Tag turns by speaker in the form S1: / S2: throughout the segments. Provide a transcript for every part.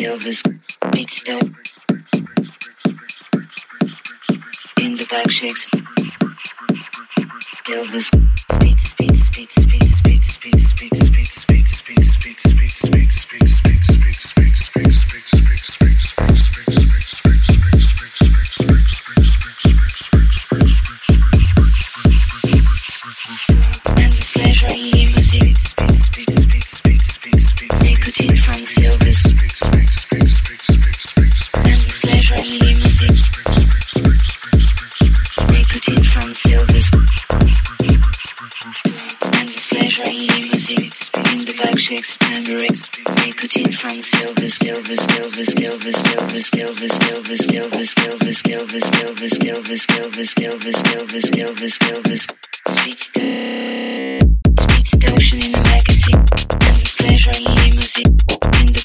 S1: Elvis beat stop in the back shakes Elvis Speech station in the magazine and displeasure in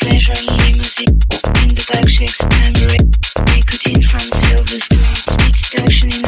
S1: pleasure in the back shakes nicotine from silver spoon, seduction in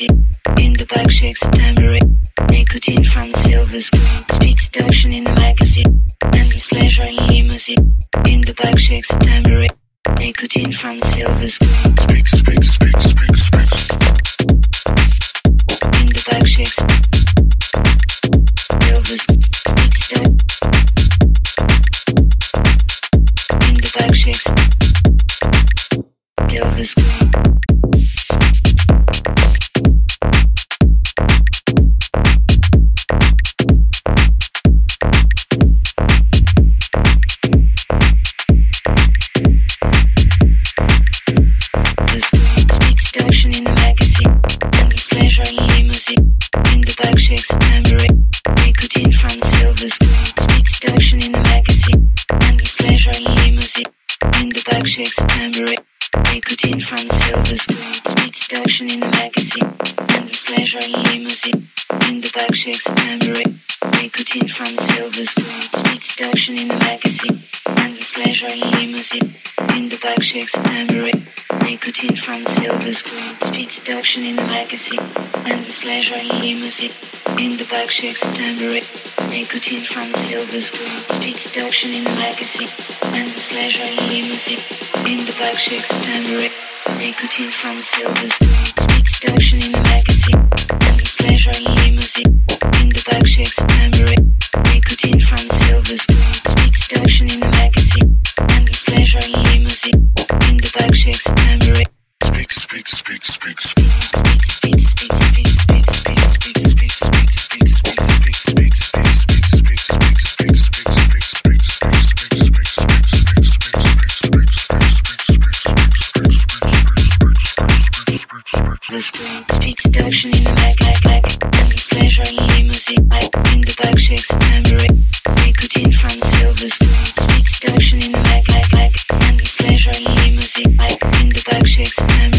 S1: music. In the back shakes a tambourine. Nicotine from silver screen. Speaks seduction in a magazine. And his pleasure in limousine. In the back shakes a tambourine. Nicotine from silver screen. Speaks, speaks, speaks, speaks, speaks. In the back shakes. Silver speaks. In the back shakes. Silver screen. shakes a tambourine. Nicotine from silver screen. Speed seduction in the magazine. Endless pleasure in limousine. In the back shakes a tambourine. Nicotine from silver screen. Speed seduction in the magazine. Endless pleasure in limousine. In the back shakes a tambourine. Nicotine from silver screen. Speed seduction in the magazine. Endless pleasure in limousine. In the back shakes a tambourine. Nicotine from silver screen. Speed seduction in the magazine. Endless pleasure in limousine in the back, shakes and nicotine from silver springs. Mixed seduction in the magazine, endless pleasure in limousine. In the back, shakes and nicotine from silver springs. Mixed seduction in the seduction back, back, back. In the back, shakes. Nicotine silver seduction in the back, back, back. In the back, shakes tambourine.